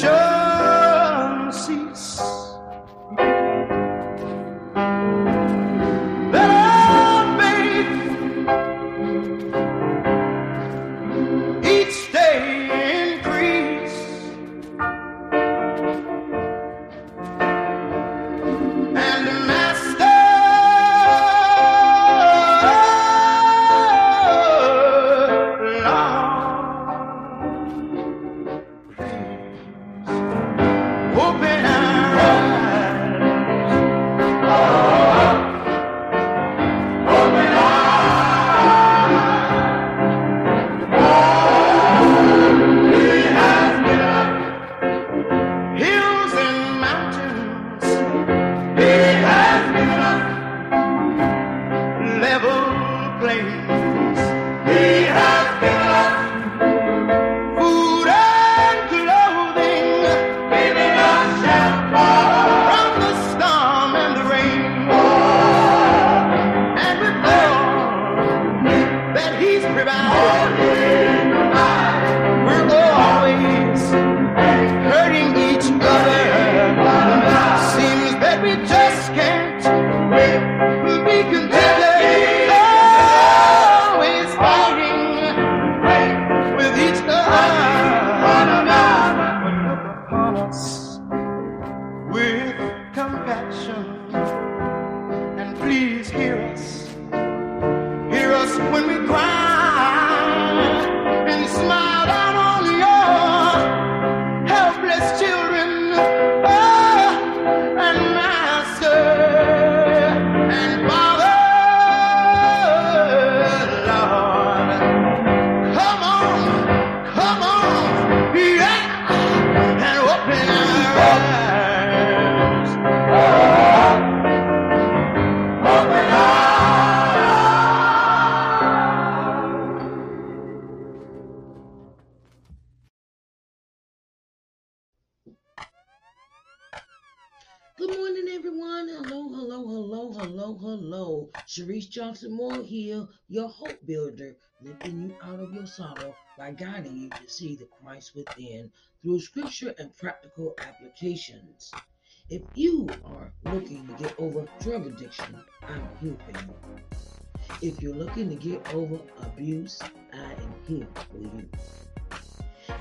dissension Sharice Johnson Moore here, your hope builder, lifting you out of your sorrow by guiding you to see the Christ within through scripture and practical applications. If you are looking to get over drug addiction, I'm here for you. If you're looking to get over abuse, I am here for you.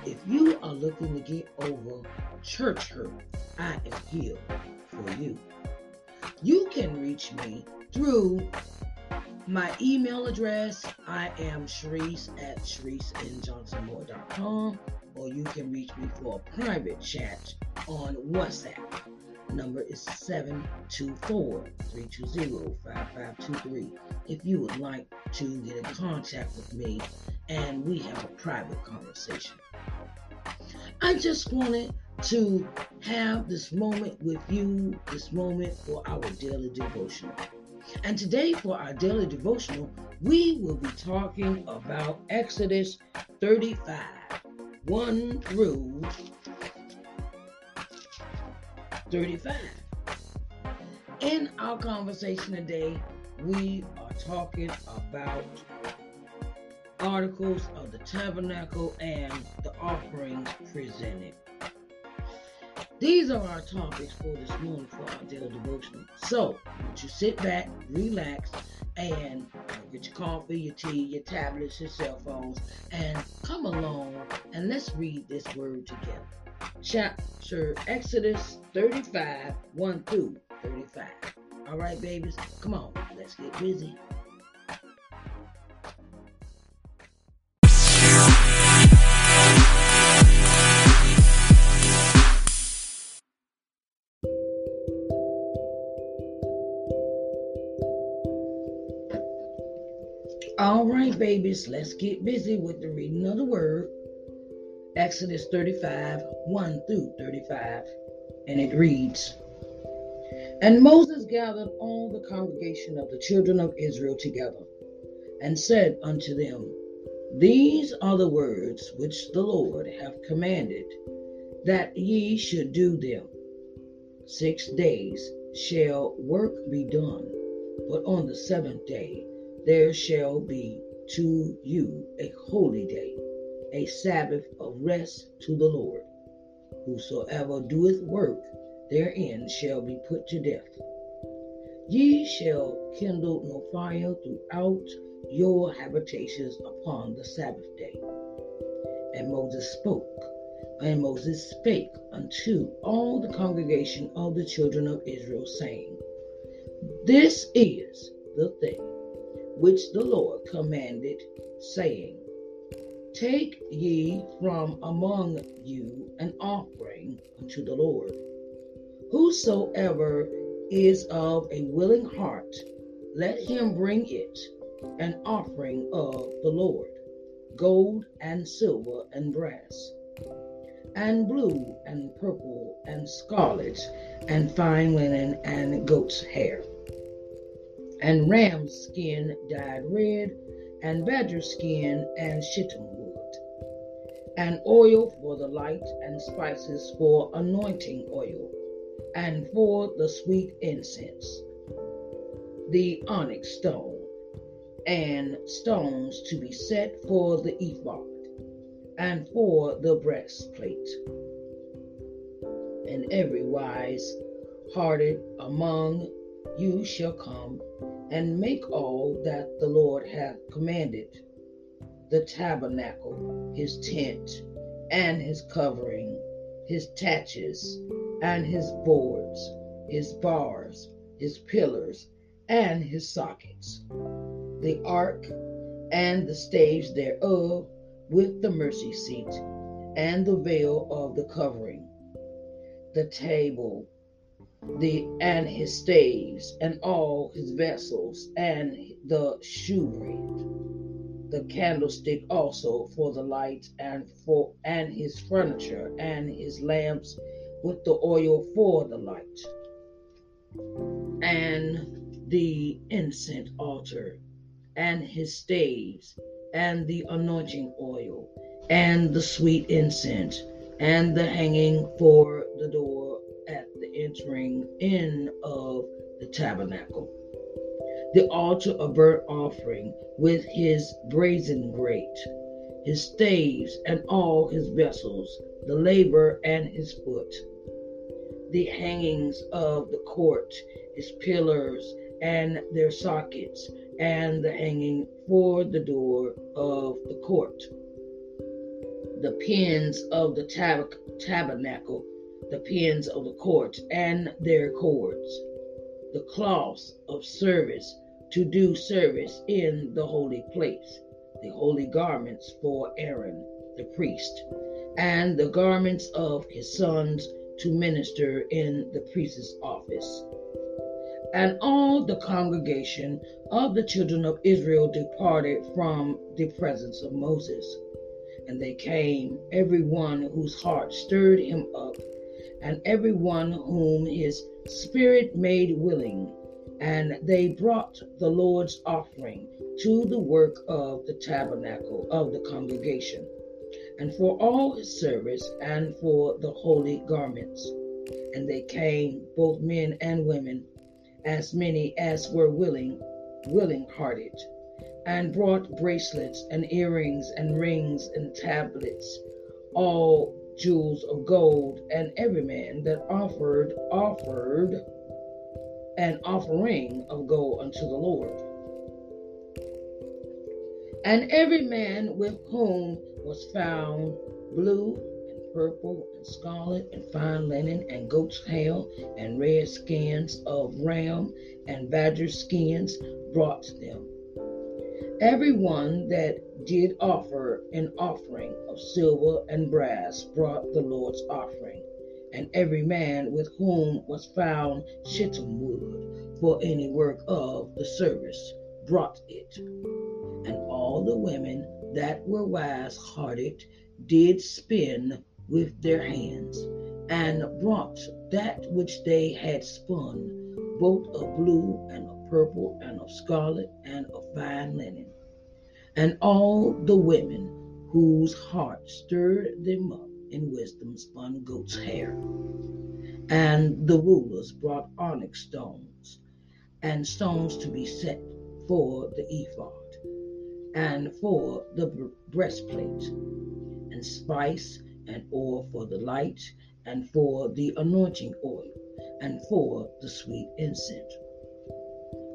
If you are looking to get over church hurt, I am here for you. You can reach me through my email address. I am Sharice at ShariceNJohnsonMoore.com, or you can reach me for a private chat on WhatsApp. Number is 724-320-5523 if you would like to get in contact with me and we have a private conversation. I just wanted to have this moment with you, this moment for our daily devotional. And today, for our daily devotional, we will be talking about Exodus 35 1 through 35. In our conversation today, we are talking about articles of the tabernacle and the offerings presented. These are our topics for this morning for our daily devotional. So, you sit back, relax, and get your coffee, your tea, your tablets, your cell phones, and come along and let's read this word together. Chapter Exodus 35, 1 through 35. All right, babies, come on, let's get busy. Right, babies, let's get busy with the reading of the word. Exodus 35 1 through 35. And it reads And Moses gathered all the congregation of the children of Israel together and said unto them, These are the words which the Lord hath commanded, that ye should do them. Six days shall work be done, but on the seventh day there shall be to you a holy day, a Sabbath of rest to the Lord. Whosoever doeth work therein shall be put to death. Ye shall kindle no fire throughout your habitations upon the Sabbath day. And Moses spoke, and Moses spake unto all the congregation of the children of Israel, saying, This is the thing which the Lord commanded, saying, Take ye from among you an offering unto the Lord. Whosoever is of a willing heart, let him bring it an offering of the Lord gold and silver and brass, and blue and purple and scarlet, and fine linen and goat's hair, and ram's skin dyed red, and badger skin and shittim wood, and oil for the light, and spices for anointing oil, and for the sweet incense, the onyx stone and stones to be set for the ephod and for the breastplate. And every wise hearted among you shall come and make all that the Lord hath commanded the tabernacle, his tent, and his covering, his taches, and his boards, his bars, his pillars, and his sockets the ark and the staves thereof, with the mercy seat and the veil of the covering, the table, the and his staves, and all his vessels, and the shewbread, the candlestick also for the light, and for and his furniture, and his lamps, with the oil for the light, and the incense altar and his staves, and the anointing oil, and the sweet incense, and the hanging for the door entering in of the tabernacle. The altar of burnt offering with his brazen grate, his staves and all his vessels, the laver and his foot, the hangings of the court, his pillars and their sockets, and the hanging for the door of the court, the pins of the tab- tabernacle, the pins of the court, and their cords, the cloths of service to do service in the holy place, the holy garments for Aaron the priest, and the garments of his sons to minister in the priest's office and all the congregation of the children of Israel departed from the presence of Moses. And they came, every one whose heart stirred him up, and every one whom his spirit made willing. And they brought the Lord's offering to the work of the tabernacle of the congregation, and for all his service, and for the holy garments. And they came, both men and women, as many as were willing, willing hearted, and brought bracelets and earrings and rings and tablets, all jewels of gold, and every man that offered, offered an offering of gold unto the Lord. And every man with whom was found blue and purple and scarlet and fine linen and goat's hair and red skins of ram and badger skins brought them. Every one that did offer an offering of silver and brass brought the Lord's offering, and every man with whom was found shittim wood for any work of the service brought it. And all the women that were wise hearted did spin with their hands, and brought that which they had spun, both of blue and purple and of scarlet and of fine linen. And all the women whose heart stirred them up in wisdom spun goat's hair. And the rulers brought onyx stones and stones to be set for the ephod and for the breastplate, and spice and oil for the light, and for the anointing oil, and for the sweet incense.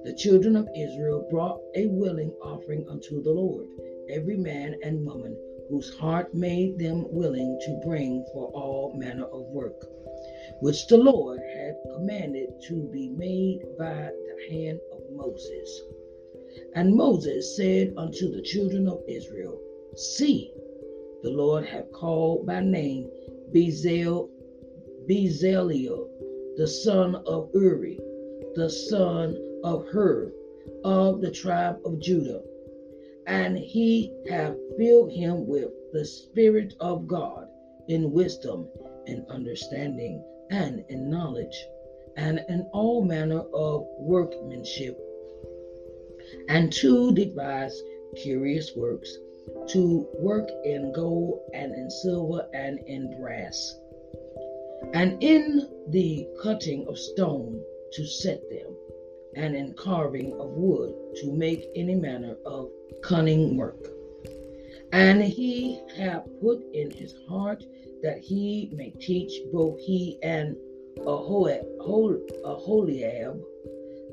The children of Israel brought a willing offering unto the Lord, every man and woman whose heart made them willing to bring for all manner of work, which the Lord had commanded to be made by the hand of Moses. And Moses said unto the children of Israel, See, the Lord hath called by name Bezalel, the son of Uri, the son of Hur, of the tribe of Judah, and he hath filled him with the Spirit of God in wisdom and understanding and in knowledge and in all manner of workmanship, and to devise curious works, to work in gold and in silver and in brass, and in the cutting of stone to set them, and in carving of wood to make any manner of cunning work. And he hath put in his heart that he may teach both he and Aholiab,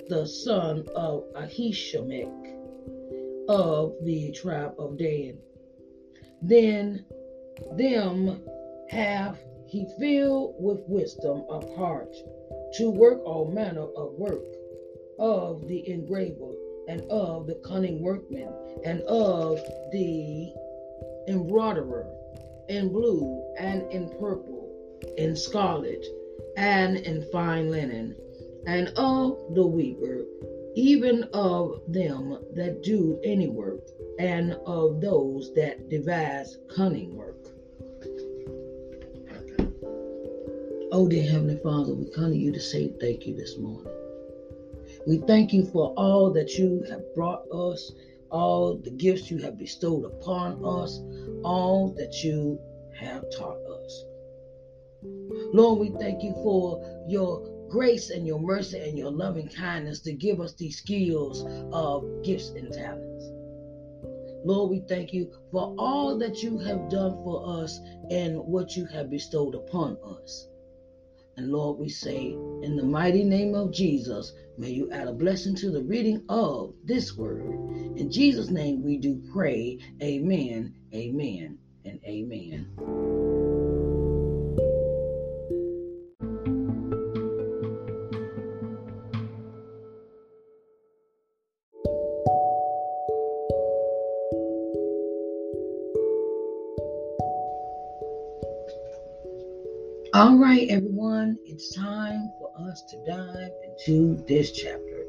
the son of Ahishamach of the tribe of Dan. Then them have he filled with wisdom of heart to work all manner of work of the engraver and of the cunning workman and of the embroiderer in blue and in purple, in scarlet and in fine linen, and of the weaver, even of them that do any work, and of those that devise cunning work. Oh, dear Heavenly Father, we come to you to say thank you this morning. We thank you for all that you have brought us, all the gifts you have bestowed upon us, all that you have taught us. Lord, we thank you for your grace and your mercy and your loving kindness to give us these skills of gifts and talents. Lord, we thank you for all that you have done for us and what you have bestowed upon us. And Lord, we say, in the mighty name of Jesus, may you add a blessing to the reading of this word. In Jesus' name we do pray. Amen, amen, and amen. All right, everyone, it's time for us to dive into this chapter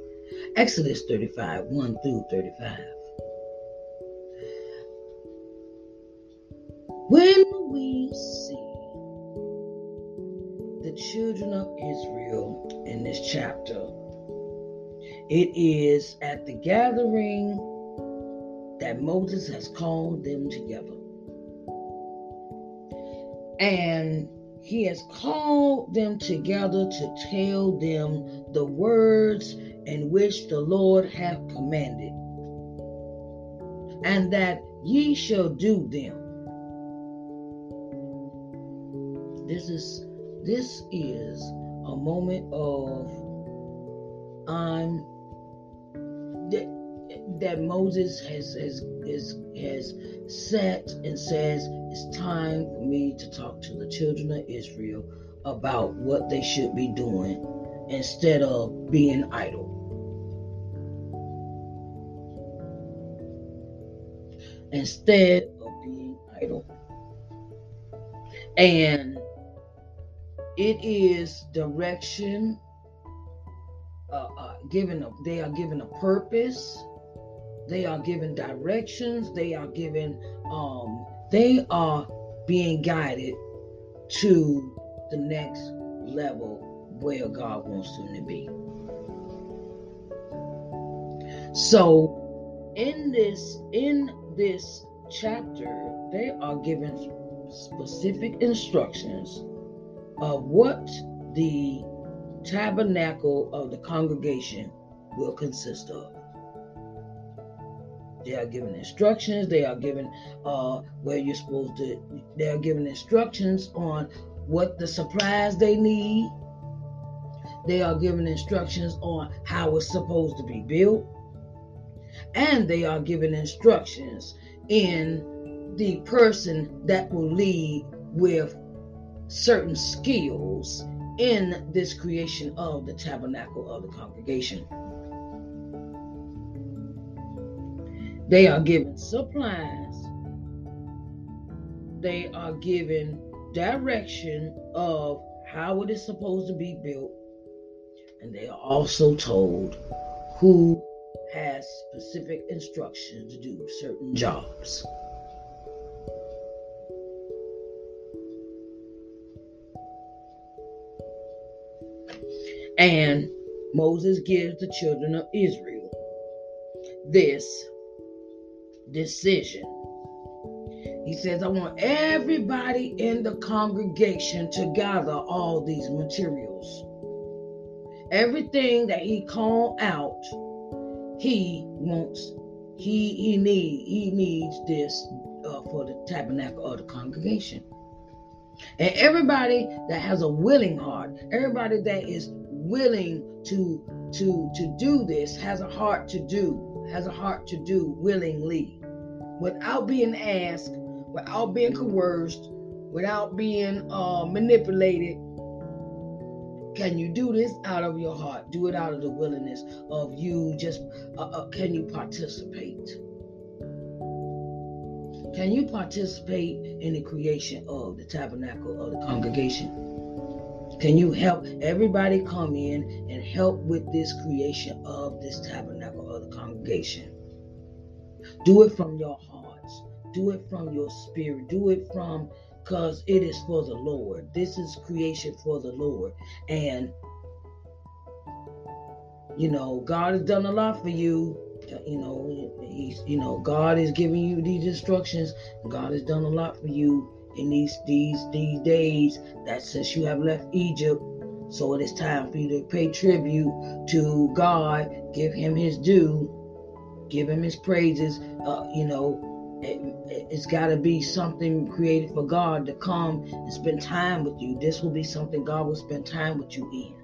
Exodus 35 1 through 35. When we see the children of Israel in this chapter, it is at the gathering that Moses has called them together. And he has called them together to tell them the words in which the Lord hath commanded, and that ye shall do them. This is this is a moment of I'm that Moses has has has, has set and says it's time for me to talk to the children of Israel about what they should be doing instead of being idle. Instead of being idle. And it is direction uh, uh, given a, they are given a purpose they are given directions, they are given, um, they are being guided to the next level where God wants them to be. So in this in this chapter, they are given specific instructions of what the tabernacle of the congregation will consist of. They are given instructions. They are given uh, where you're supposed to. They are given instructions on what the supplies they need. They are given instructions on how it's supposed to be built. And they are given instructions in the person that will lead with certain skills in this creation of the tabernacle of the congregation. They are given supplies. They are given direction of how it is supposed to be built. And they are also told who has specific instructions to do certain jobs. And Moses gives the children of Israel this decision. He says, I want everybody in the congregation to gather all these materials. Everything that he called out, he wants, he he need, he needs this uh, for the tabernacle of the congregation. And everybody that has a willing heart, everybody that is willing to to to do this has a heart to do has a heart to do willingly without being asked without being coerced without being uh, manipulated can you do this out of your heart do it out of the willingness of you just uh, uh, can you participate can you participate in the creation of the tabernacle of the congregation can you help everybody come in and help with this creation of this tabernacle of the congregation? Do it from your hearts. Do it from your spirit. Do it from because it is for the Lord. This is creation for the Lord. And you know, God has done a lot for you. You know, he's you know, God is giving you these instructions. God has done a lot for you in these these these days that since you have left Egypt, so it is time for you to pay tribute to God, give him his due, give him his praises. Uh, you know, it, has got to be something created for God to come and spend time with you. This will be something God will spend time with you in.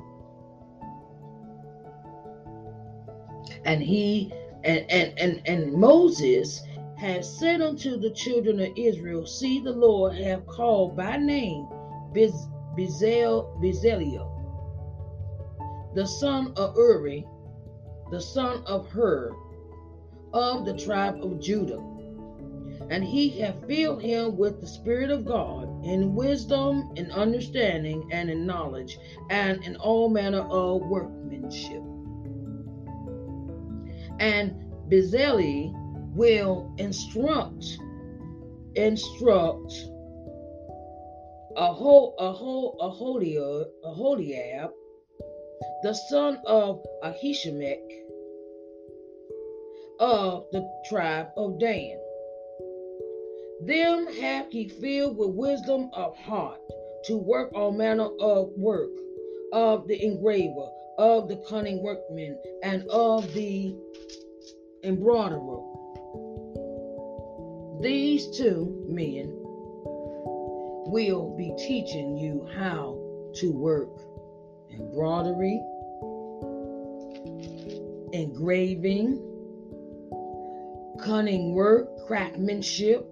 And he and and and, and Moses had said unto the children of Israel, See, the Lord have called by name Bez- Bezel- Bezaleel, the son of Uri, the son of Hur, of the tribe of Judah. And he hath filled him with the Spirit of God, in wisdom, in understanding, and in knowledge, and in all manner of workmanship. And Bezalel will instruct instruct a whole a whole a Holiab, a Holiab, the son of Ahishamach of the tribe of Dan. Them hath he filled with wisdom of heart to work all manner of work of the engraver, of the cunning workman, and of the embroiderer. These two men will be teaching you how to work embroidery, engraving, cunning work, craftsmanship,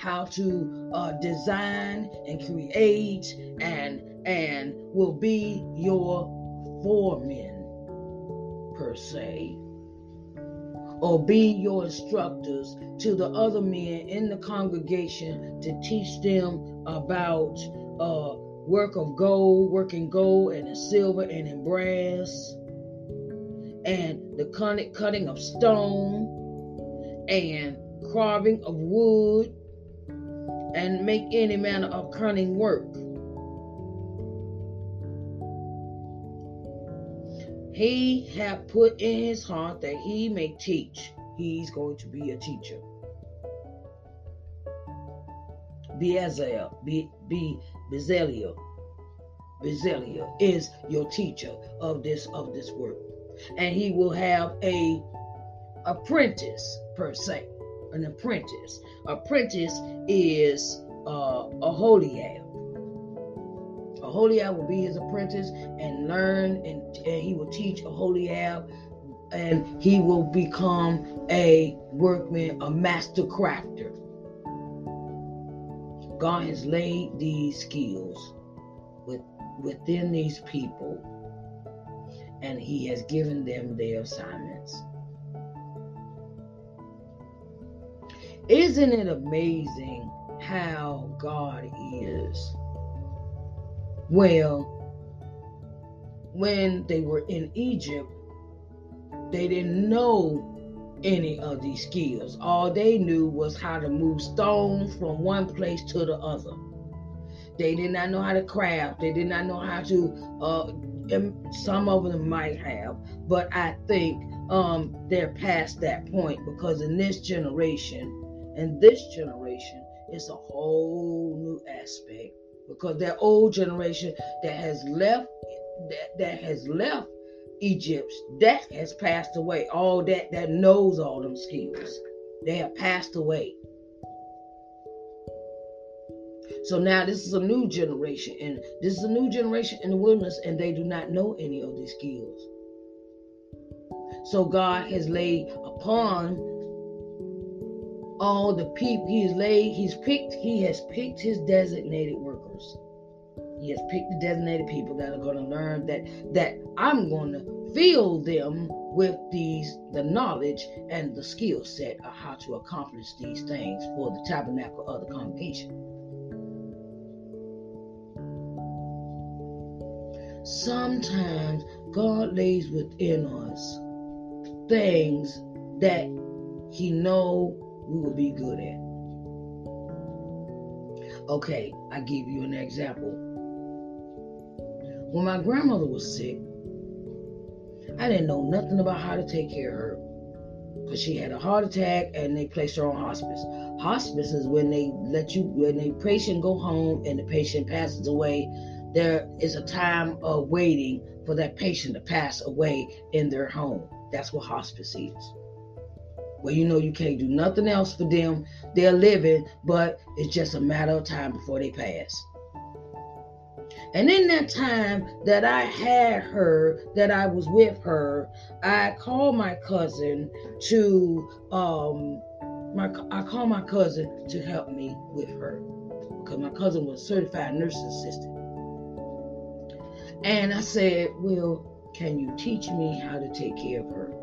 how to uh, design and create and and will be your foremen per se or be your instructors to the other men in the congregation to teach them about uh, work of gold, work in gold and in silver and in brass. And the cutting of stone and carving of wood and make any manner of cunning work. He hath put in his heart that he may teach. He's going to be a teacher. Beazel, be, be Bezaliel is your teacher of this of this work, and he will have a apprentice per se, an apprentice. Apprentice is uh, a Aholiab will be his apprentice and learn, and, and he will teach a Aholiab, and he will become a workman, a master crafter. God has laid these skills with, within these people, and He has given them their assignments. Isn't it amazing how God is? Well, when they were in Egypt, they didn't know any of these skills. All they knew was how to move stones from one place to the other. They did not know how to craft. They did not know how to. Uh, some of them might have, but I think um, they're past that point because in this generation, in this generation, is a whole new aspect because that old generation that has left that, that has left Egypt, that has passed away. All that that knows all them skills, they have passed away. So now this is a new generation, and this is a new generation in the wilderness, and they do not know any of these skills. So God has laid upon all the people He has laid, He's picked, He has picked His designated workers. He has picked the designated people that are going to learn that that I'm going to fill them with these the knowledge and the skill set of how to accomplish these things for the tabernacle of the congregation. Sometimes God lays within us things that He know we will be good at. Okay, I give you an example when my grandmother was sick, I didn't know nothing about how to take care of her because she had a heart attack and they placed her on hospice. Hospice is when they let you, when the patient go home and the patient passes away, there is a time of waiting for that patient to pass away in their home. That's what hospice is. Well, you know you can't do nothing else for them. They're living, but it's just a matter of time before they pass. And in that time that I had her, that I was with her, I called my cousin to um my I called my cousin to help me with her because my cousin was a certified nursing assistant. And I said, Well, can you teach me how to take care of her?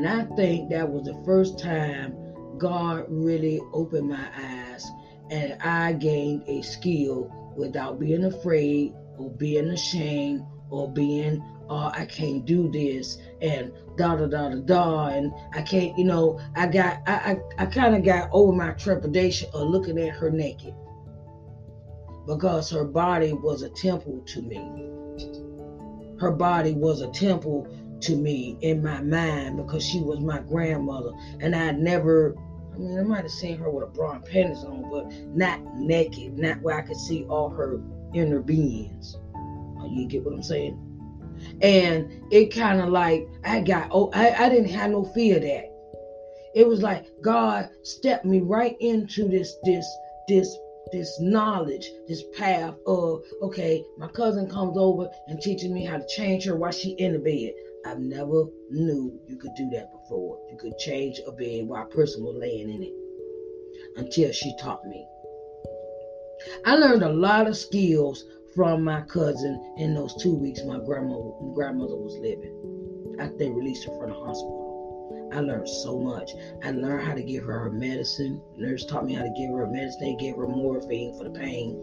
And I think that was the first time God really opened my eyes and I gained a skill without being afraid or being ashamed or being oh I can't do this and da da da da da and I can't you know I got I I, I kind of got over my trepidation of looking at her naked because her body was a temple to me. Her body was a temple to me in my mind because she was my grandmother and I never I mean, I might have seen her with a bra and panties on, but not naked, not where I could see all her inner beings. Oh, you get what I'm saying? And it kind of like I got oh I, I didn't have no fear of that. It was like God stepped me right into this this this this knowledge, this path of okay, my cousin comes over and teaches me how to change her while she in the bed. I've never knew you could do that before. You could change a bed while a person was laying in it until she taught me. I learned a lot of skills from my cousin in those two weeks my grandmother grandmother was living after they released her from the hospital. I learned so much. I learned how to give her her medicine. Nurse taught me how to give her medicine. They gave her morphine for the pain,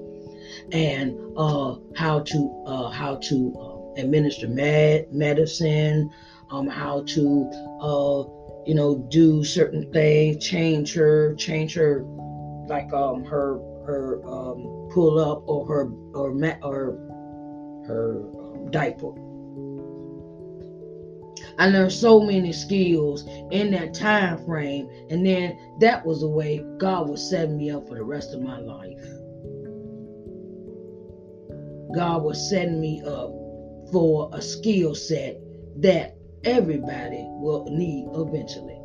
and uh, how to uh, how to uh, administer med- medicine, um, how to, uh, you know, do certain things, change her, change her, like um her her um pull up or her or ma- or her um, diaper. I learned so many skills in that time frame, and then that was the way God was setting me up for the rest of my life. God was setting me up for a skill set that everybody will need eventually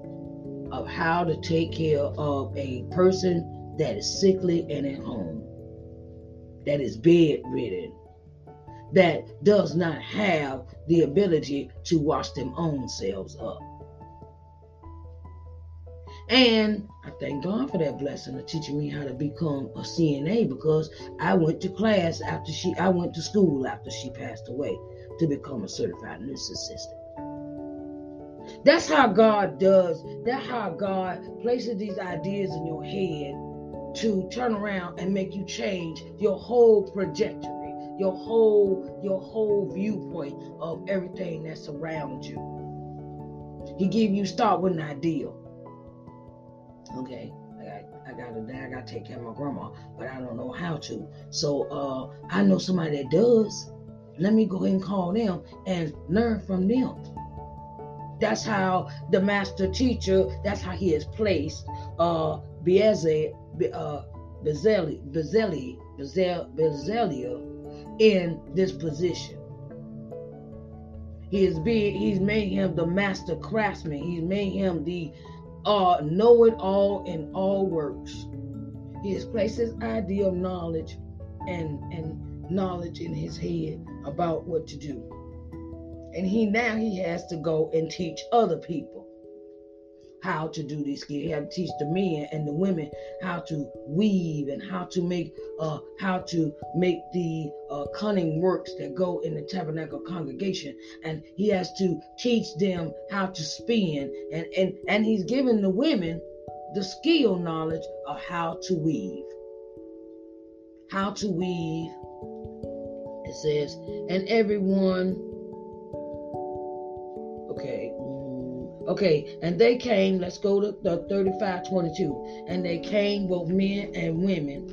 of how to take care of a person that is sickly and at home, that is bedridden, that does not have the ability to wash them own selves up. And I thank God for that blessing of teaching me how to become a CNA because I went to class after she, I went to school after she passed away to become a certified nurse assistant. That's how God does. That's how God places these ideas in your head to turn around and make you change your whole trajectory, your whole your whole viewpoint of everything that's around you. He give you start with an ideal. Okay, I got I got to I got to take care of my grandma, but I don't know how to. So uh, I know somebody that does. Let me go ahead and call them and learn from them. That's how the master teacher. That's how he has placed uh, Beaze, uh, Bezeli, Bezeli, Bezel, Bezelia in this position. He is being. He's made him the master craftsman. He's made him the uh, know it all in all works. He has placed his idea of knowledge and and knowledge in his head about what to do. And he now he has to go and teach other people how to do these skills. He had to teach the men and the women how to weave and how to make uh how to make the uh, cunning works that go in the tabernacle congregation. And he has to teach them how to spin and and and he's given the women the skill knowledge of how to weave. How to weave. It says, and everyone Okay. Okay. And they came, let's go to the 35 22. And they came, both men and women,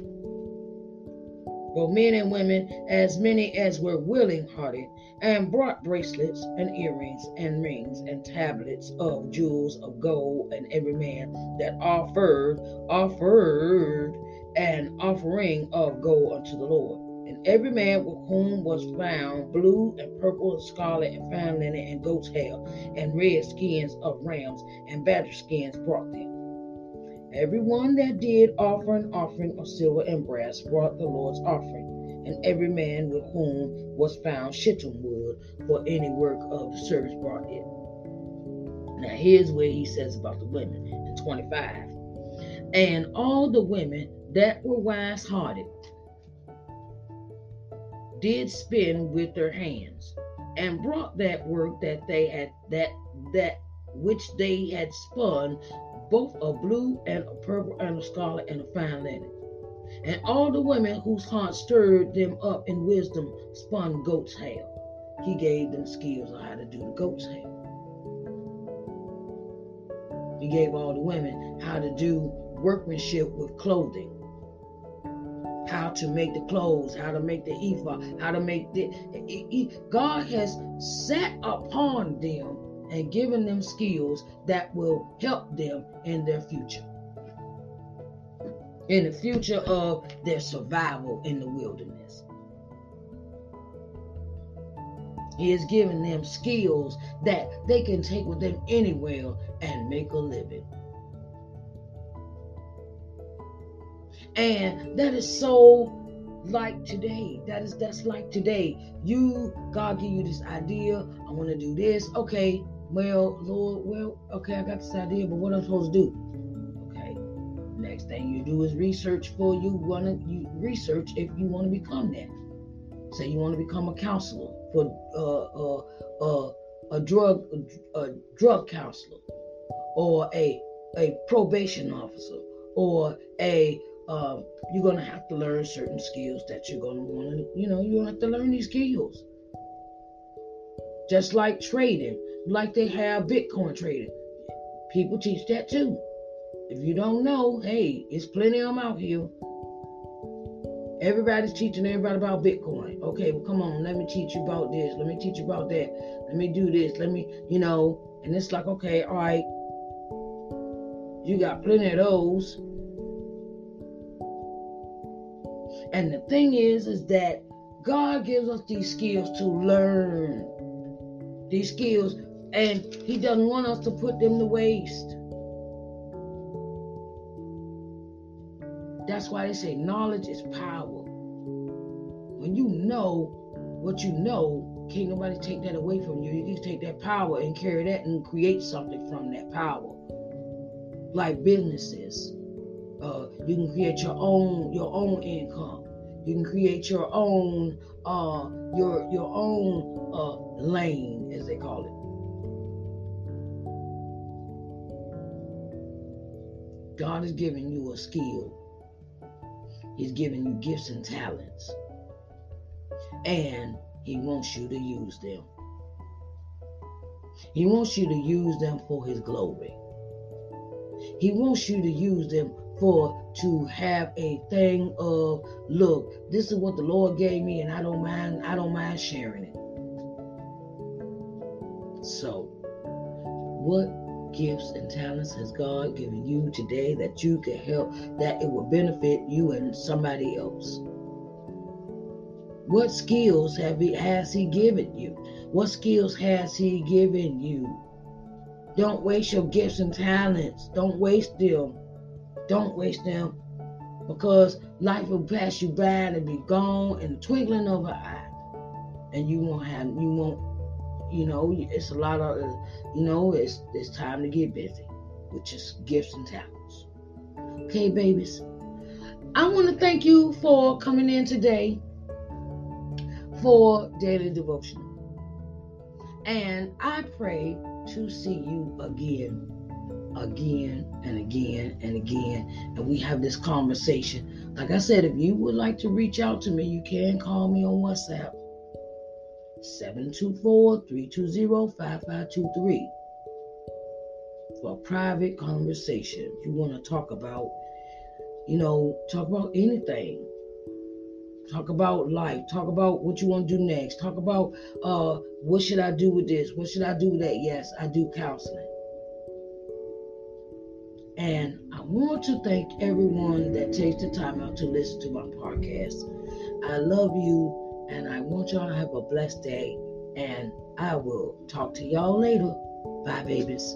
both men and women, as many as were willing hearted, and brought bracelets and earrings and rings and tablets of jewels of gold, and every man that offered, offered an offering of gold unto the Lord. And every man with whom was found blue and purple and scarlet and fine linen and goat's hair and red skins of rams and badger skins brought them. Every one that did offer an offering of silver and brass brought the Lord's offering, and every man with whom was found shittim wood for any work of the service brought it. Now here's where he says about the women in 25. And all the women that were wise hearted did spin with their hands and brought that work that they had that that which they had spun both a blue and a purple and a scarlet and a fine linen. And all the women whose hearts stirred them up in wisdom spun goat's hair. He gave them skills of how to do the goat's hair. He gave all the women how to do workmanship with clothing how to make the clothes, how to make the ephod, how to make the. God has set upon them and given them skills that will help them in their future. In the future of their survival in the wilderness. He has given them skills that they can take with them anywhere and make a living. And that is so like today. That is that's like today. You God give you this idea. I want to do this. Okay. Well, Lord, well, okay, I got this idea, but what am I supposed to do? Okay. Next thing you do is research for you wanna you research if you want to become that. Say you want to become a counselor for uh, uh, uh, a drug a drug counselor or a a probation officer or a um, you're gonna have to learn certain skills that you're gonna want to, you know, you have to learn these skills. Just like trading, like they have Bitcoin trading. People teach that too. If you don't know, hey, it's plenty of them out here. Everybody's teaching everybody about Bitcoin. Okay, well, come on, let me teach you about this. Let me teach you about that. Let me do this. Let me, you know, and it's like, okay, all right, you got plenty of those. And the thing is, is that God gives us these skills to learn these skills, and He doesn't want us to put them to waste. That's why they say knowledge is power. When you know what you know, can't nobody take that away from you. You can take that power and carry that and create something from that power. Like businesses, uh, you can create your own your own income. You can create your own uh, your your own uh, lane, as they call it. God is giving you a skill. He's giving you gifts and talents. And he wants you to use them. He wants you to use them for his glory. He wants you to use them for to have a thing of look, this is what the Lord gave me, and I don't mind, I don't mind sharing it. So, what gifts and talents has God given you today that you can help, that it will benefit you and somebody else? What skills have he, has He given you? What skills has He given you? Don't waste your gifts and talents. Don't waste them. Don't waste them because life will pass you by and be gone in the twinkling of an eye. And you won't have, you won't, you know, it's a lot of, you know, it's, it's time to get busy, with is gifts and talents. Okay, babies. I want to thank you for coming in today for daily devotion. And I pray to see you again, again and again and again. And we have this conversation. Like I said, if you would like to reach out to me, you can call me on WhatsApp 724 320 5523 for a private conversation. If you want to talk about, you know, talk about anything. Talk about life. Talk about what you want to do next. Talk about uh what should I do with this? What should I do with that? Yes, I do counseling. And I want to thank everyone that takes the time out to listen to my podcast. I love you and I want y'all to have a blessed day. And I will talk to y'all later. Bye, babies.